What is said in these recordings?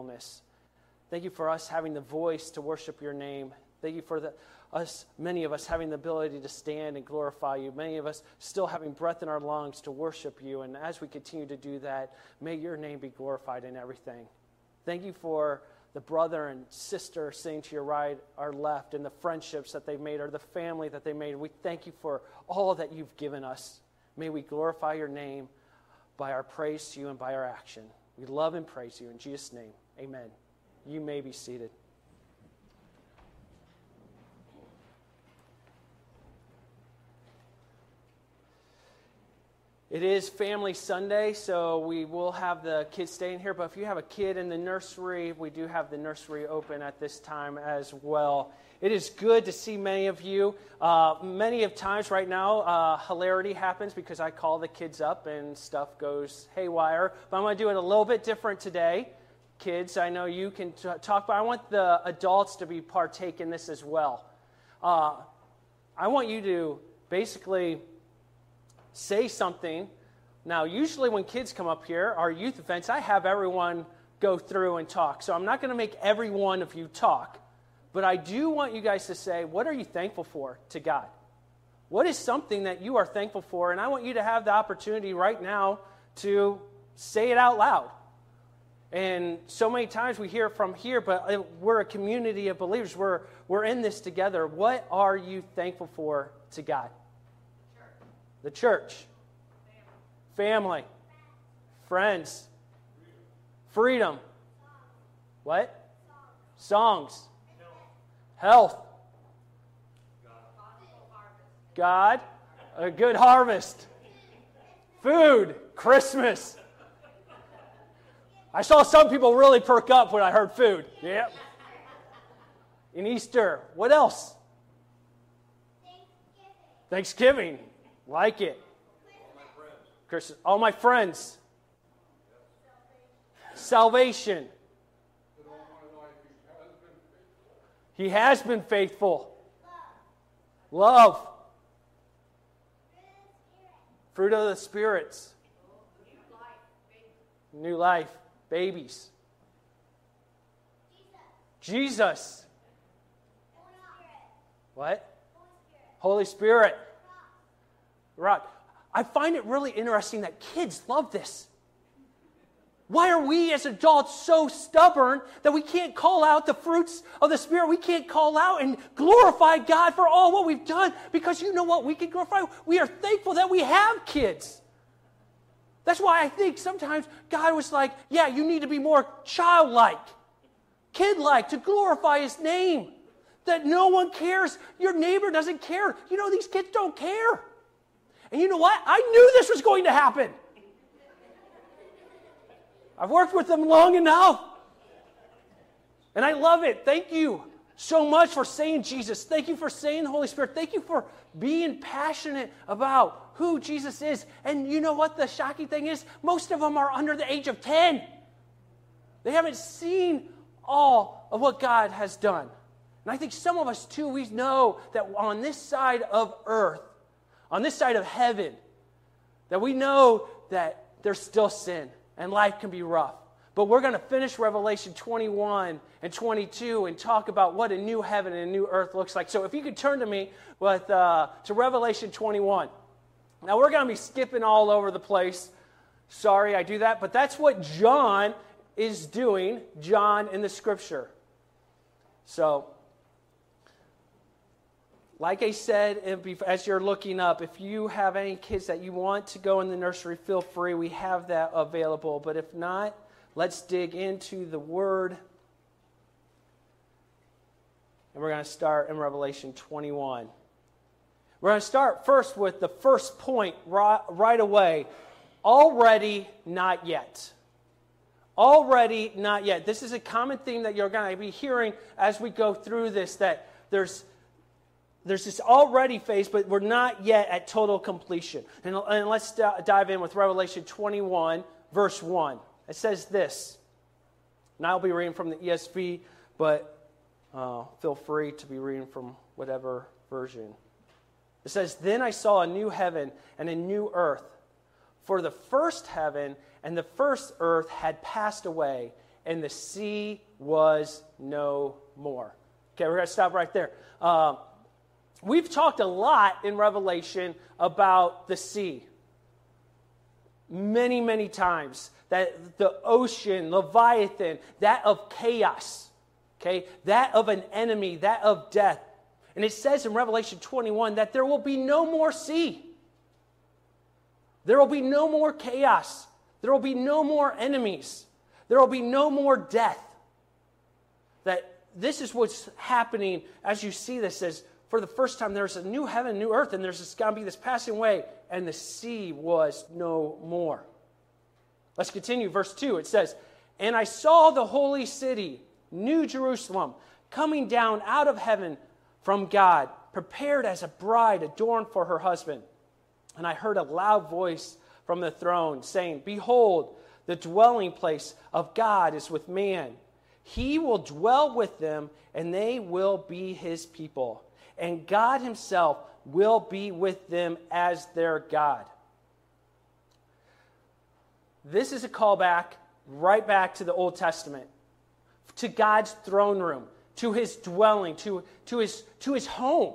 faithfulness. Thank you for us having the voice to worship your name. Thank you for the, us, many of us having the ability to stand and glorify you. Many of us still having breath in our lungs to worship you. And as we continue to do that, may your name be glorified in everything. Thank you for the brother and sister sitting to your right or left and the friendships that they've made or the family that they made. We thank you for all that you've given us. May we glorify your name by our praise to you and by our action. We love and praise you. In Jesus' name, amen. You may be seated. It is Family Sunday, so we will have the kids staying here. But if you have a kid in the nursery, we do have the nursery open at this time as well. It is good to see many of you. Uh, many of times right now, uh, hilarity happens because I call the kids up and stuff goes haywire. But I'm going to do it a little bit different today. Kids, I know you can t- talk, but I want the adults to be partake in this as well. Uh, I want you to basically say something. Now, usually when kids come up here, our youth events, I have everyone go through and talk. So I'm not going to make every one of you talk. But I do want you guys to say, what are you thankful for to God? What is something that you are thankful for? And I want you to have the opportunity right now to say it out loud. And so many times we hear from here, but uh, we're a community of believers. We're, we're in this together. What are you thankful for to God? The church. Family. Friends. Freedom. What? Songs. Health. God. A good harvest. Food. Christmas. I saw some people really perk up when I heard food. Yep. In Easter. What else? Thanksgiving. Like it. Chris, all my friends. Salvation. He has been faithful. Love. Fruit of the spirits. New life. Babies. Jesus. What? Holy Spirit rock. I find it really interesting that kids love this. Why are we as adults so stubborn that we can't call out the fruits of the Spirit? We can't call out and glorify God for all what we've done because you know what? We can glorify. We are thankful that we have kids. That's why I think sometimes God was like, yeah, you need to be more childlike, kid-like to glorify His name. That no one cares. Your neighbor doesn't care. You know, these kids don't care. And you know what? I knew this was going to happen. I've worked with them long enough. And I love it. Thank you so much for saying Jesus. Thank you for saying the Holy Spirit. Thank you for being passionate about who Jesus is. And you know what the shocking thing is? Most of them are under the age of 10. They haven't seen all of what God has done. And I think some of us too, we know that on this side of earth, on this side of heaven that we know that there's still sin and life can be rough. But we're going to finish Revelation 21 and 22 and talk about what a new heaven and a new earth looks like. So if you could turn to me with, uh, to Revelation 21. Now we're going to be skipping all over the place. Sorry I do that, but that's what John is doing, John in the scripture. So like I said, as you're looking up, if you have any kids that you want to go in the nursery, feel free. We have that available. But if not, let's dig into the Word. And we're going to start in Revelation 21. We're going to start first with the first point right, right away. Already, not yet. Already, not yet. This is a common theme that you're going to be hearing as we go through this that there's there's this already phase, but we're not yet at total completion. And, and let's d- dive in with Revelation 21, verse 1. It says this. And I'll be reading from the ESV, but uh, feel free to be reading from whatever version. It says, Then I saw a new heaven and a new earth. For the first heaven and the first earth had passed away, and the sea was no more. Okay, we're going to stop right there. Uh, we've talked a lot in Revelation about the sea. Many, many times. That the ocean, Leviathan, that of chaos, okay, that of an enemy, that of death. And it says in Revelation 21 that there will be no more sea. There will be no more chaos. There will be no more enemies. There will be no more death. That this is what's happening as you see this as for the first time there's a new heaven, new earth, and there's going to be this passing away, and the sea was no more. Let's continue. Verse 2 it says, And I saw the holy city, New Jerusalem, coming down out of heaven from God, prepared as a bride adorned for her husband. And I heard a loud voice from the throne saying, Behold, the dwelling place of God is with man. He will dwell with them, and they will be his people. And God himself will be with them as their God. This is a callback right back to the Old Testament, to God's throne room, to his dwelling, to, to, his, to his home.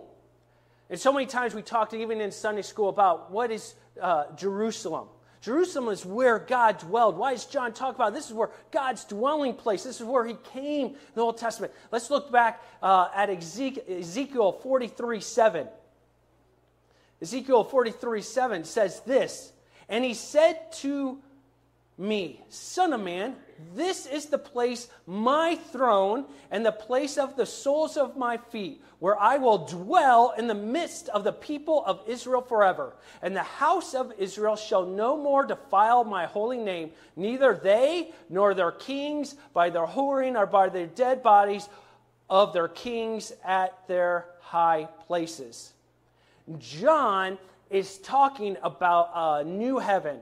And so many times we talked, even in Sunday school, about what is uh, Jerusalem. Jerusalem is where God dwelled. Why does John talk about this? Is where God's dwelling place. This is where He came in the Old Testament. Let's look back uh, at Ezekiel 43 7. Ezekiel 43 7 says this, and He said to me, Son of man, this is the place, my throne, and the place of the soles of my feet, where I will dwell in the midst of the people of Israel forever. And the house of Israel shall no more defile my holy name, neither they nor their kings by their whoring or by their dead bodies of their kings at their high places. John is talking about a new heaven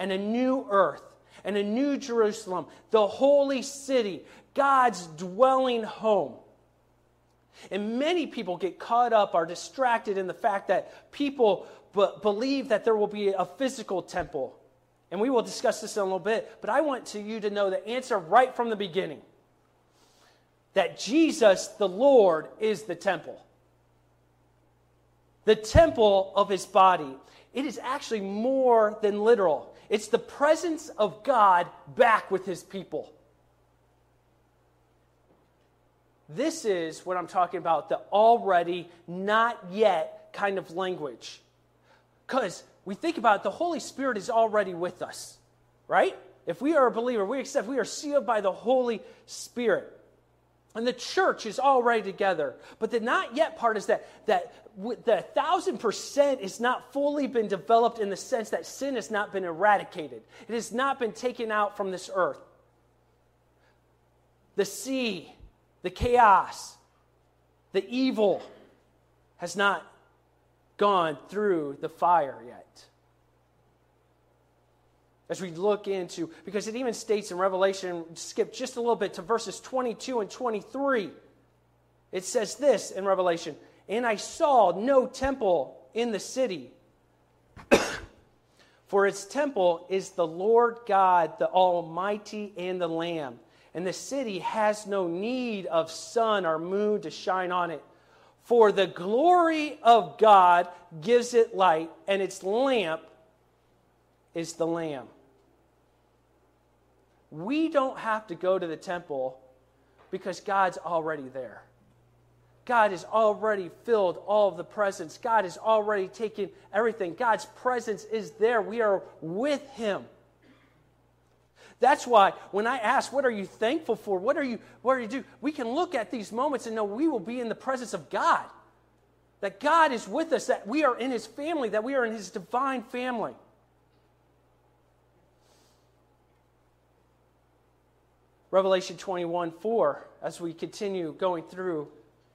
and a new earth and a new Jerusalem, the holy city, God's dwelling home. And many people get caught up, are distracted in the fact that people b- believe that there will be a physical temple. And we will discuss this in a little bit, but I want to you to know the answer right from the beginning that Jesus, the Lord, is the temple. The temple of his body. It is actually more than literal. It's the presence of God back with his people. This is what I'm talking about the already, not yet kind of language. Because we think about it, the Holy Spirit is already with us, right? If we are a believer, we accept we are sealed by the Holy Spirit. And the church is already together. But the not yet part is that, that the thousand percent has not fully been developed in the sense that sin has not been eradicated, it has not been taken out from this earth. The sea, the chaos, the evil has not gone through the fire yet. As we look into, because it even states in Revelation, skip just a little bit to verses 22 and 23. It says this in Revelation and I saw no temple in the city. For its temple is the Lord God, the Almighty, and the Lamb. And the city has no need of sun or moon to shine on it. For the glory of God gives it light, and its lamp is the Lamb. We don't have to go to the temple because God's already there. God has already filled all of the presence. God has already taken everything. God's presence is there. We are with Him. That's why when I ask, what are you thankful for? What are you, what do you do? We can look at these moments and know we will be in the presence of God. That God is with us, that we are in His family, that we are in His divine family. Revelation 21 4, as we continue going through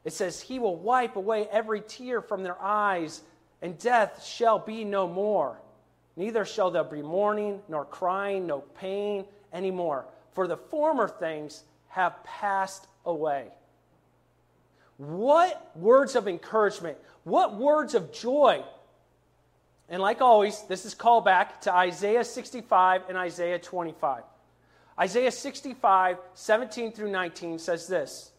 it says, He will wipe away every tear from their eyes, and death shall be no more. Neither shall there be mourning, nor crying, no pain anymore, for the former things have passed away. What words of encouragement, what words of joy. And like always, this is called back to Isaiah 65 and Isaiah 25. Isaiah 65, 17 through 19 says this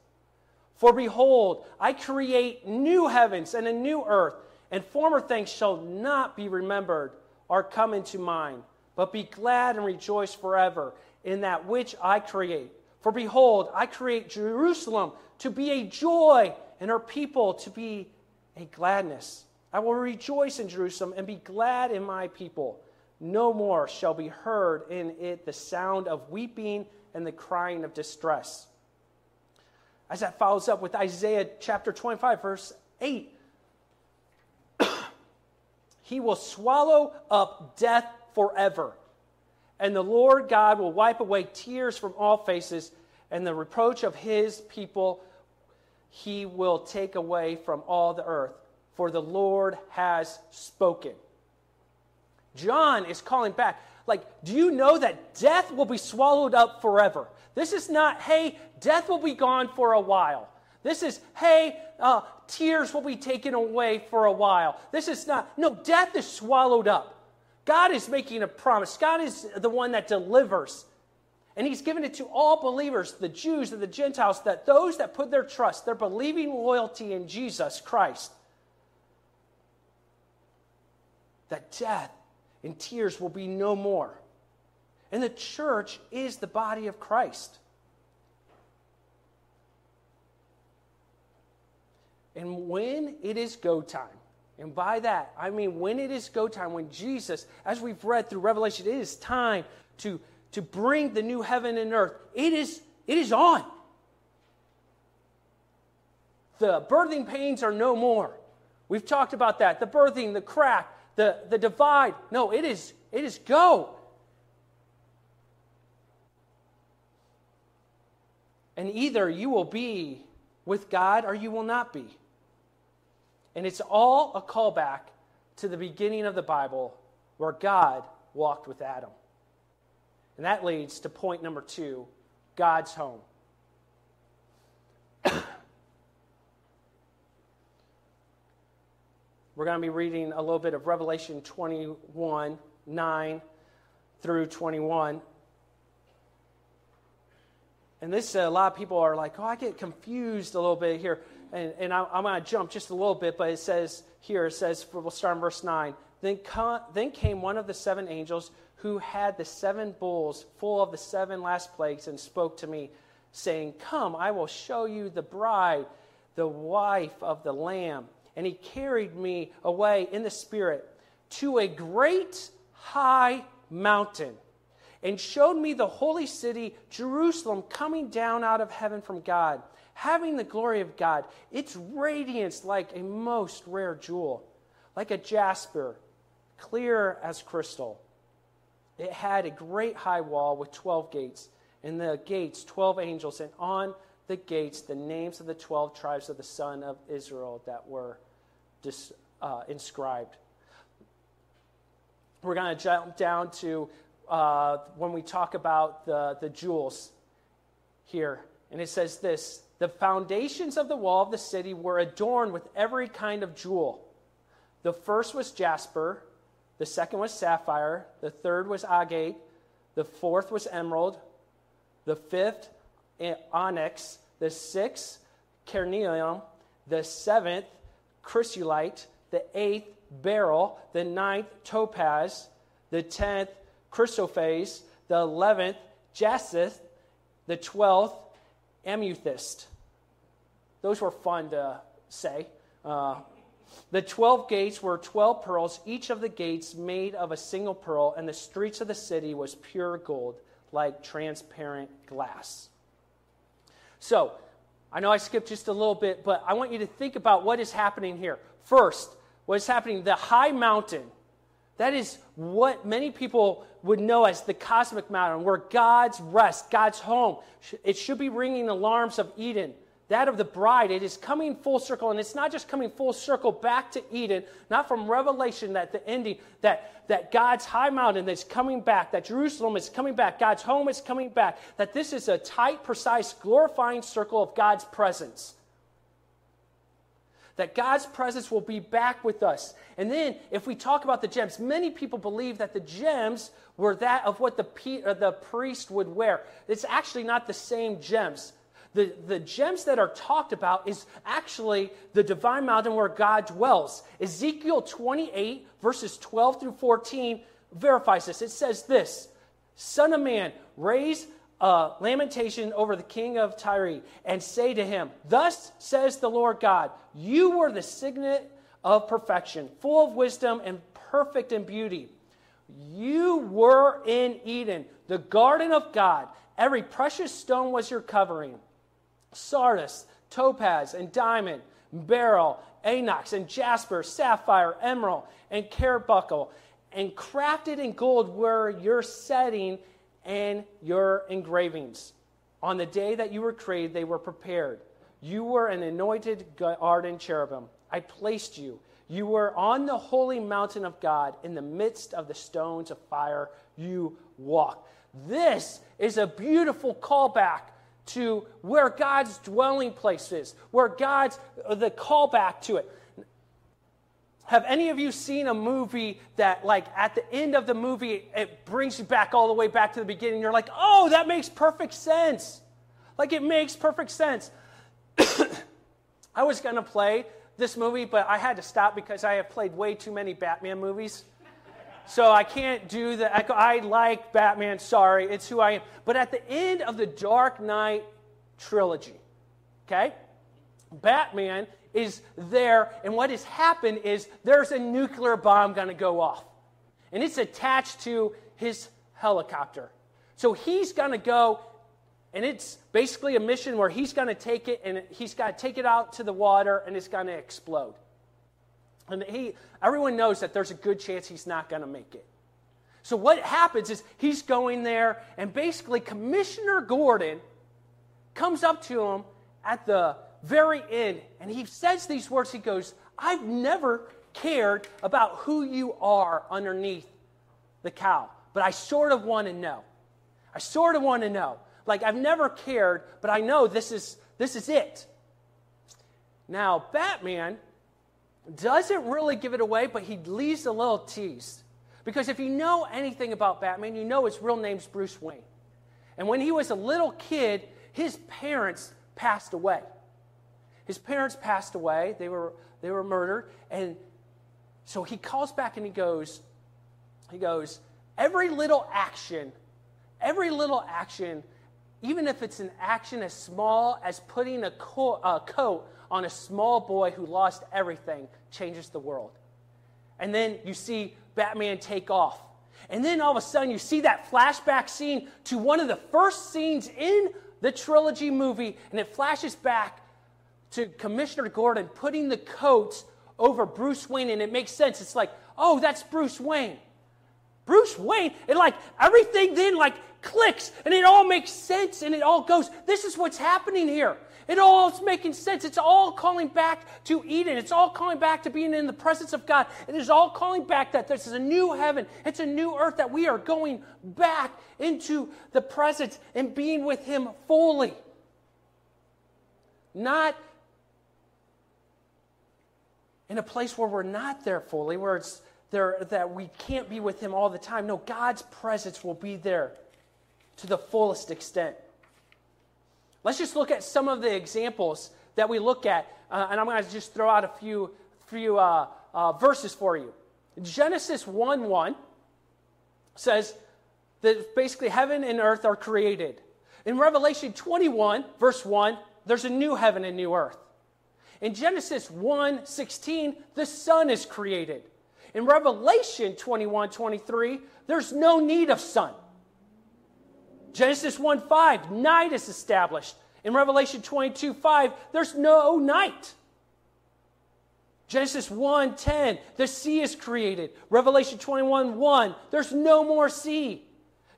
For behold, I create new heavens and a new earth, and former things shall not be remembered or come into mind, but be glad and rejoice forever in that which I create. For behold, I create Jerusalem to be a joy, and her people to be a gladness. I will rejoice in Jerusalem and be glad in my people. No more shall be heard in it the sound of weeping and the crying of distress. As that follows up with Isaiah chapter 25, verse 8 He will swallow up death forever, and the Lord God will wipe away tears from all faces, and the reproach of his people he will take away from all the earth, for the Lord has spoken. John is calling back. Like, do you know that death will be swallowed up forever? This is not, hey, death will be gone for a while. This is, hey, uh, tears will be taken away for a while. This is not, no, death is swallowed up. God is making a promise. God is the one that delivers. And He's given it to all believers, the Jews and the Gentiles, that those that put their trust, their believing loyalty in Jesus Christ, that death and tears will be no more. And the church is the body of Christ. And when it is go time, and by that, I mean when it is go time, when Jesus, as we've read through Revelation, it is time to, to bring the new heaven and earth. It is, it is on. The birthing pains are no more. We've talked about that. The birthing, the crack, the, the divide. No, it is, it is go. And either you will be with God or you will not be. And it's all a callback to the beginning of the Bible where God walked with Adam. And that leads to point number two God's home. We're going to be reading a little bit of Revelation 21 9 through 21. And this, uh, a lot of people are like, oh, I get confused a little bit here. And, and I, am going to jump just a little bit, but it says here, it says, we'll start in verse 9. Then, then came one of the seven angels who had the seven bulls full of the seven last plagues and spoke to me, saying, Come, I will show you the bride, the wife of the Lamb and he carried me away in the Spirit to a great high mountain and showed me the holy city, Jerusalem, coming down out of heaven from God, having the glory of God. Its radiance like a most rare jewel, like a jasper, clear as crystal. It had a great high wall with 12 gates, and the gates, 12 angels, and on the gates the names of the 12 tribes of the son of Israel that were dis, uh, inscribed. We're going to jump down to uh, when we talk about the, the jewels here. And it says this The foundations of the wall of the city were adorned with every kind of jewel. The first was jasper, the second was sapphire, the third was agate, the fourth was emerald, the fifth onyx, the sixth carnelian, the seventh chrysolite, the eighth beryl, the ninth topaz, the tenth chrysoprase, the eleventh jacinth, the twelfth amethyst. Those were fun to say. Uh, the 12 gates were 12 pearls, each of the gates made of a single pearl, and the streets of the city was pure gold, like transparent glass. So, I know I skipped just a little bit, but I want you to think about what is happening here. First, what is happening? The high mountain. That is what many people would know as the cosmic mountain, where God's rest, God's home. It should be ringing alarms of Eden that of the bride, it is coming full circle. And it's not just coming full circle back to Eden, not from Revelation that the ending, that, that God's high mountain is coming back, that Jerusalem is coming back, God's home is coming back, that this is a tight, precise, glorifying circle of God's presence. that God's presence will be back with us. And then, if we talk about the gems, many people believe that the gems were that of what the, uh, the priest would wear. It's actually not the same gems. The, the gems that are talked about is actually the divine mountain where God dwells. Ezekiel 28, verses 12 through 14, verifies this. It says this Son of man, raise a lamentation over the king of Tyre and say to him, Thus says the Lord God, you were the signet of perfection, full of wisdom and perfect in beauty. You were in Eden, the garden of God. Every precious stone was your covering sardius, topaz, and diamond, beryl, onyx, and jasper, sapphire, emerald, and carbuncle, and crafted in gold were your setting and your engravings. On the day that you were created, they were prepared. You were an anointed garden cherubim. I placed you. You were on the holy mountain of God. In the midst of the stones of fire, you walked. This is a beautiful callback to where God's dwelling place is, where God's uh, the callback to it. Have any of you seen a movie that, like, at the end of the movie, it brings you back all the way back to the beginning? You're like, oh, that makes perfect sense. Like, it makes perfect sense. I was going to play this movie, but I had to stop because I have played way too many Batman movies. So I can't do the echo. I like Batman, sorry, it's who I am. But at the end of the Dark Knight trilogy, okay, Batman is there, and what has happened is there's a nuclear bomb going to go off, and it's attached to his helicopter. So he's going to go, and it's basically a mission where he's going to take it, and he's got to take it out to the water, and it's going to explode. And he, everyone knows that there's a good chance he's not going to make it. So what happens is he's going there, and basically Commissioner Gordon comes up to him at the very end, and he says these words. He goes, I've never cared about who you are underneath the cow, but I sort of want to know. I sort of want to know. Like I've never cared, but I know this is this is it. Now, Batman doesn't really give it away, but he leaves a little tease. Because if you know anything about Batman, you know his real name's Bruce Wayne. And when he was a little kid, his parents passed away. His parents passed away, they were, they were murdered. And so he calls back and he goes, he goes, every little action, every little action, even if it's an action as small as putting a, co- a coat on a small boy who lost everything, changes the world. And then you see Batman take off. And then all of a sudden, you see that flashback scene to one of the first scenes in the trilogy movie, and it flashes back to Commissioner Gordon putting the coats over Bruce Wayne, and it makes sense. It's like, oh, that's Bruce Wayne. Bruce Wayne, and like everything then like clicks and it all makes sense and it all goes, this is what's happening here. It all is making sense. It's all calling back to Eden. It's all calling back to being in the presence of God. It is all calling back that this is a new heaven. It's a new earth that we are going back into the presence and being with Him fully. Not in a place where we're not there fully, where it's there that we can't be with Him all the time. No, God's presence will be there to the fullest extent. Let's just look at some of the examples that we look at, uh, and I'm going to just throw out a few, few uh, uh, verses for you. Genesis 1 1 says that basically heaven and earth are created. In Revelation 21, verse 1, there's a new heaven and new earth. In Genesis 1 16, the sun is created. In Revelation 21 23, there's no need of sun. Genesis 1 5, night is established. In Revelation 22 5, there's no night. Genesis 1 10, the sea is created. Revelation 21 1, there's no more sea.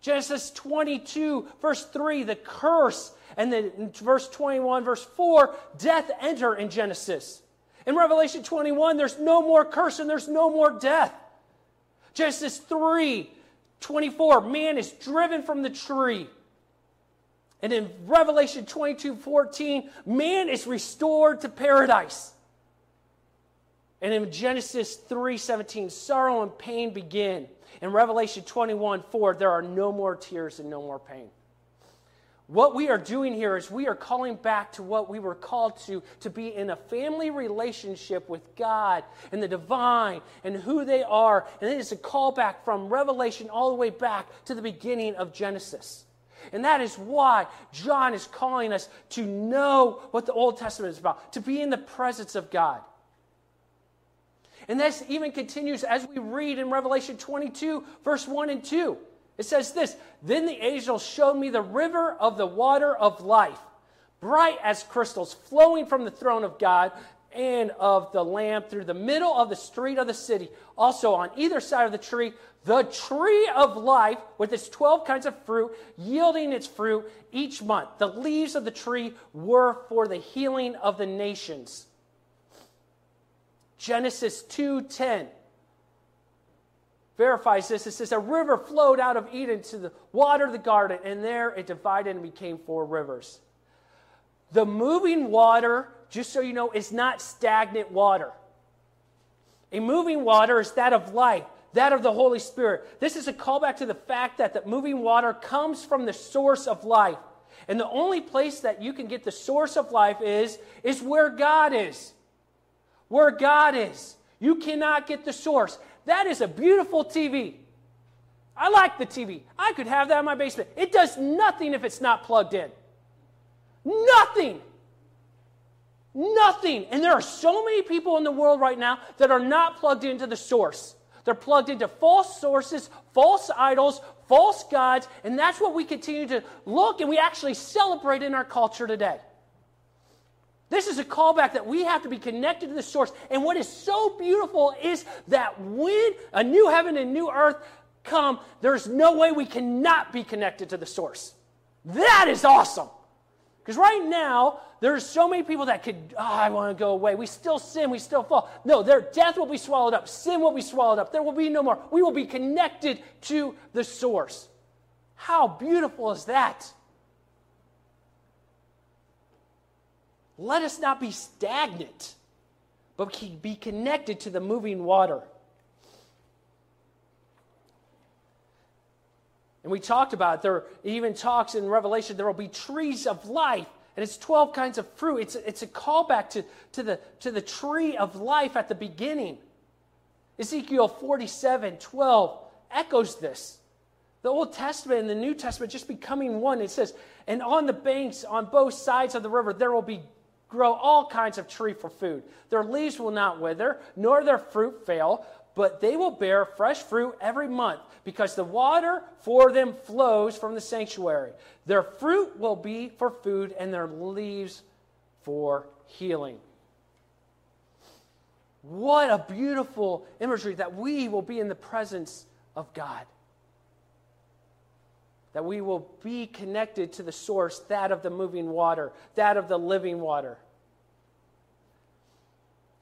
Genesis 22, verse 3, the curse. And then verse 21, verse 4, death enter in Genesis. In Revelation 21, there's no more curse and there's no more death. Genesis 3, 24, man is driven from the tree. And in Revelation 22 14, man is restored to paradise. And in Genesis 3:17, sorrow and pain begin. In Revelation 21 4, there are no more tears and no more pain. What we are doing here is we are calling back to what we were called to, to be in a family relationship with God and the divine and who they are. And it is a callback from Revelation all the way back to the beginning of Genesis. And that is why John is calling us to know what the Old Testament is about, to be in the presence of God. And this even continues as we read in Revelation 22, verse 1 and 2. It says this Then the angel showed me the river of the water of life, bright as crystals, flowing from the throne of God and of the Lamb through the middle of the street of the city. Also, on either side of the tree, the tree of life with its 12 kinds of fruit, yielding its fruit each month. The leaves of the tree were for the healing of the nations. Genesis 2:10 verifies this. It says a river flowed out of Eden to the water of the garden, and there it divided and became four rivers. The moving water, just so you know, is not stagnant water. A moving water is that of life, that of the Holy Spirit. This is a callback to the fact that the moving water comes from the source of life. And the only place that you can get the source of life is, is where God is where God is. You cannot get the source. That is a beautiful TV. I like the TV. I could have that in my basement. It does nothing if it's not plugged in. Nothing. Nothing. And there are so many people in the world right now that are not plugged into the source. They're plugged into false sources, false idols, false gods, and that's what we continue to look and we actually celebrate in our culture today. This is a callback that we have to be connected to the source. And what is so beautiful is that when a new heaven and new earth come, there's no way we cannot be connected to the source. That is awesome. Because right now, there's so many people that could, oh, I want to go away. We still sin, we still fall. No, their death will be swallowed up, sin will be swallowed up. There will be no more. We will be connected to the source. How beautiful is that? Let us not be stagnant, but be connected to the moving water. And we talked about it. There even talks in Revelation there will be trees of life, and it's 12 kinds of fruit. It's, it's a callback to, to, the, to the tree of life at the beginning. Ezekiel 47 12 echoes this. The Old Testament and the New Testament just becoming one. It says, And on the banks on both sides of the river there will be grow all kinds of tree for food. Their leaves will not wither, nor their fruit fail, but they will bear fresh fruit every month, because the water for them flows from the sanctuary. Their fruit will be for food, and their leaves for healing. What a beautiful imagery that we will be in the presence of God that we will be connected to the source, that of the moving water, that of the living water.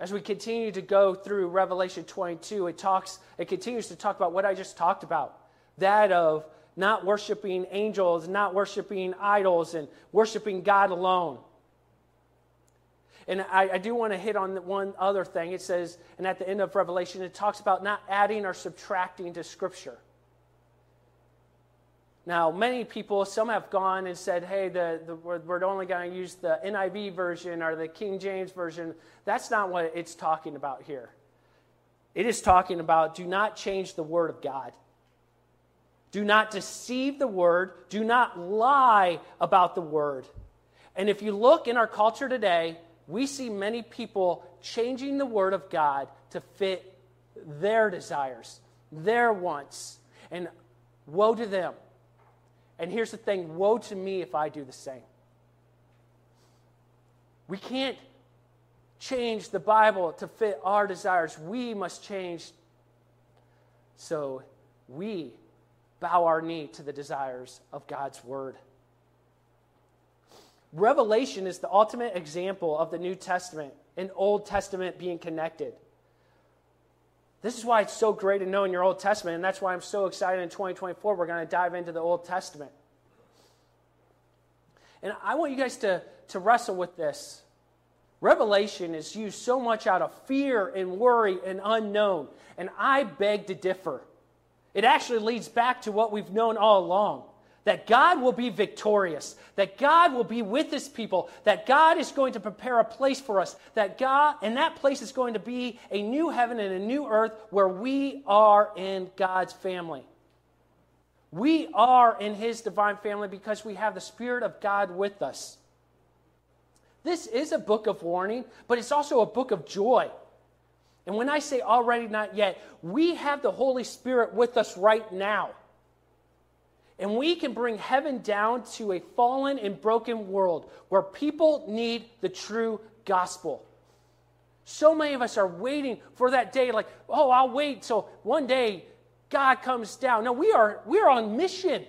As we continue to go through Revelation 22, it talks, it continues to talk about what I just talked about. That of not worshiping angels, not worshiping idols, and worshiping God alone. And I, I do want to hit on one other thing. It says, and at the end of Revelation, it talks about not adding or subtracting to Scripture. Now, many people, some have gone and said, hey, the, the, we're, we're only going to use the NIV version or the King James version. That's not what it's talking about here. It is talking about do not change the word of God. Do not deceive the word. Do not lie about the word. And if you look in our culture today, we see many people changing the word of God to fit their desires, their wants. And woe to them and here's the thing woe to me if I do the same. We can't change the Bible to fit our desires. We must change so we bow our knee to the desires of God's Word. Revelation is the ultimate example of the New Testament and Old Testament being connected. This is why it's so great to know in your Old Testament, and that's why I'm so excited in 2024 we're going to dive into the Old Testament. And I want you guys to, to wrestle with this. Revelation is used so much out of fear and worry and unknown, and I beg to differ. It actually leads back to what we've known all along that God will be victorious, that God will be with his people, that God is going to prepare a place for us, that God, and that place is going to be a new heaven and a new earth where we are in God's family. We are in his divine family because we have the Spirit of God with us. This is a book of warning, but it's also a book of joy. And when I say already not yet, we have the Holy Spirit with us right now. And we can bring heaven down to a fallen and broken world where people need the true gospel. So many of us are waiting for that day, like, oh, I'll wait till one day God comes down. No, we are, we are on mission.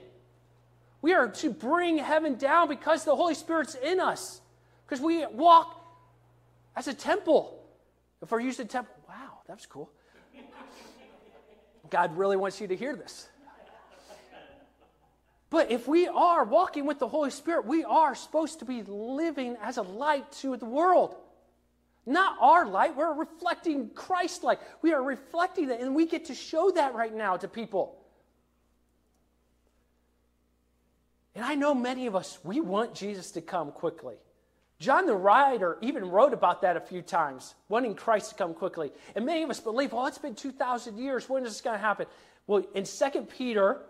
We are to bring heaven down because the Holy Spirit's in us. Because we walk as a temple. If we're used to temple, wow, that's cool. God really wants you to hear this. But if we are walking with the Holy Spirit, we are supposed to be living as a light to the world. Not our light, we're reflecting Christ light. We are reflecting it, and we get to show that right now to people. And I know many of us, we want Jesus to come quickly. John the writer even wrote about that a few times, wanting Christ to come quickly. And many of us believe, well, it's been 2,000 years. When is this going to happen? Well, in 2 Peter,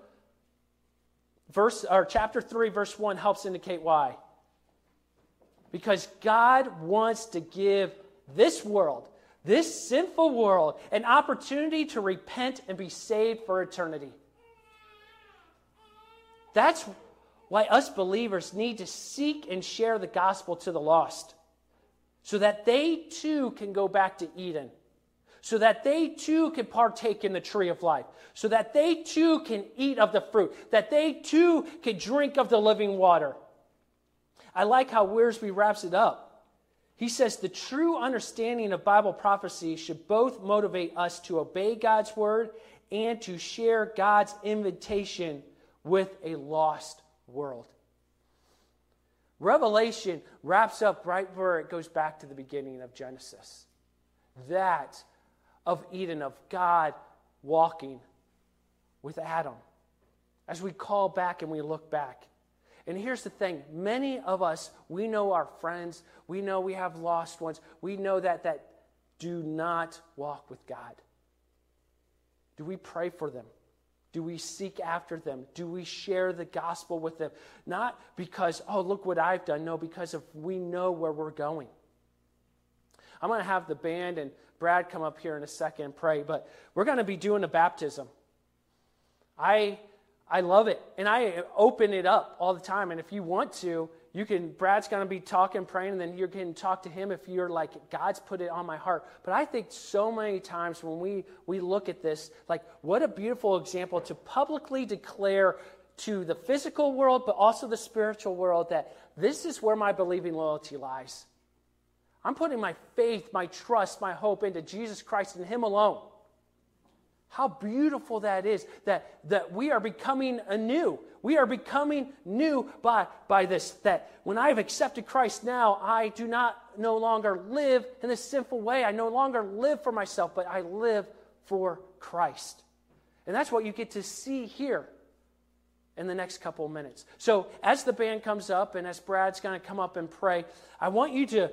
verse or chapter 3 verse 1 helps indicate why. Because god wants to give this world this sinful world an opportunity to repent and be saved for eternity. That's why us believers need to seek and share the gospel to the lost so that they too can go back to eden so that they too can partake in the tree of life, so that they too can eat of the fruit, that they too can drink of the living water. I like how Wiersbe wraps it up. He says the true understanding of Bible prophecy should both motivate us to obey God's word and to share God's invitation with a lost world. Revelation wraps up right where it goes back to the beginning of Genesis. That of Eden, of God walking with Adam. As we call back and we look back. And here's the thing many of us, we know our friends, we know we have lost ones, we know that that do not walk with God. Do we pray for them? Do we seek after them? Do we share the gospel with them? Not because, oh, look what I've done. No, because of we know where we're going. I'm going to have the band and Brad come up here in a second and pray, but we're going to be doing a baptism. I I love it, and I open it up all the time. And if you want to, you can. Brad's going to be talking, praying, and then you can talk to him if you're like God's put it on my heart. But I think so many times when we we look at this, like what a beautiful example to publicly declare to the physical world, but also the spiritual world that this is where my believing loyalty lies. I'm putting my faith, my trust, my hope into Jesus Christ and Him alone. How beautiful that is that, that we are becoming anew. We are becoming new by, by this. That when I've accepted Christ now, I do not no longer live in this sinful way. I no longer live for myself, but I live for Christ. And that's what you get to see here in the next couple of minutes. So, as the band comes up and as Brad's going to come up and pray, I want you to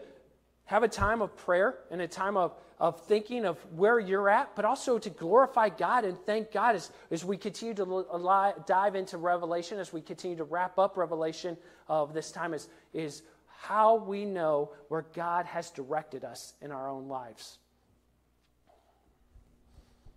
have a time of prayer and a time of, of thinking of where you're at, but also to glorify God and thank God as, as we continue to dive into Revelation, as we continue to wrap up Revelation of this time, is, is how we know where God has directed us in our own lives.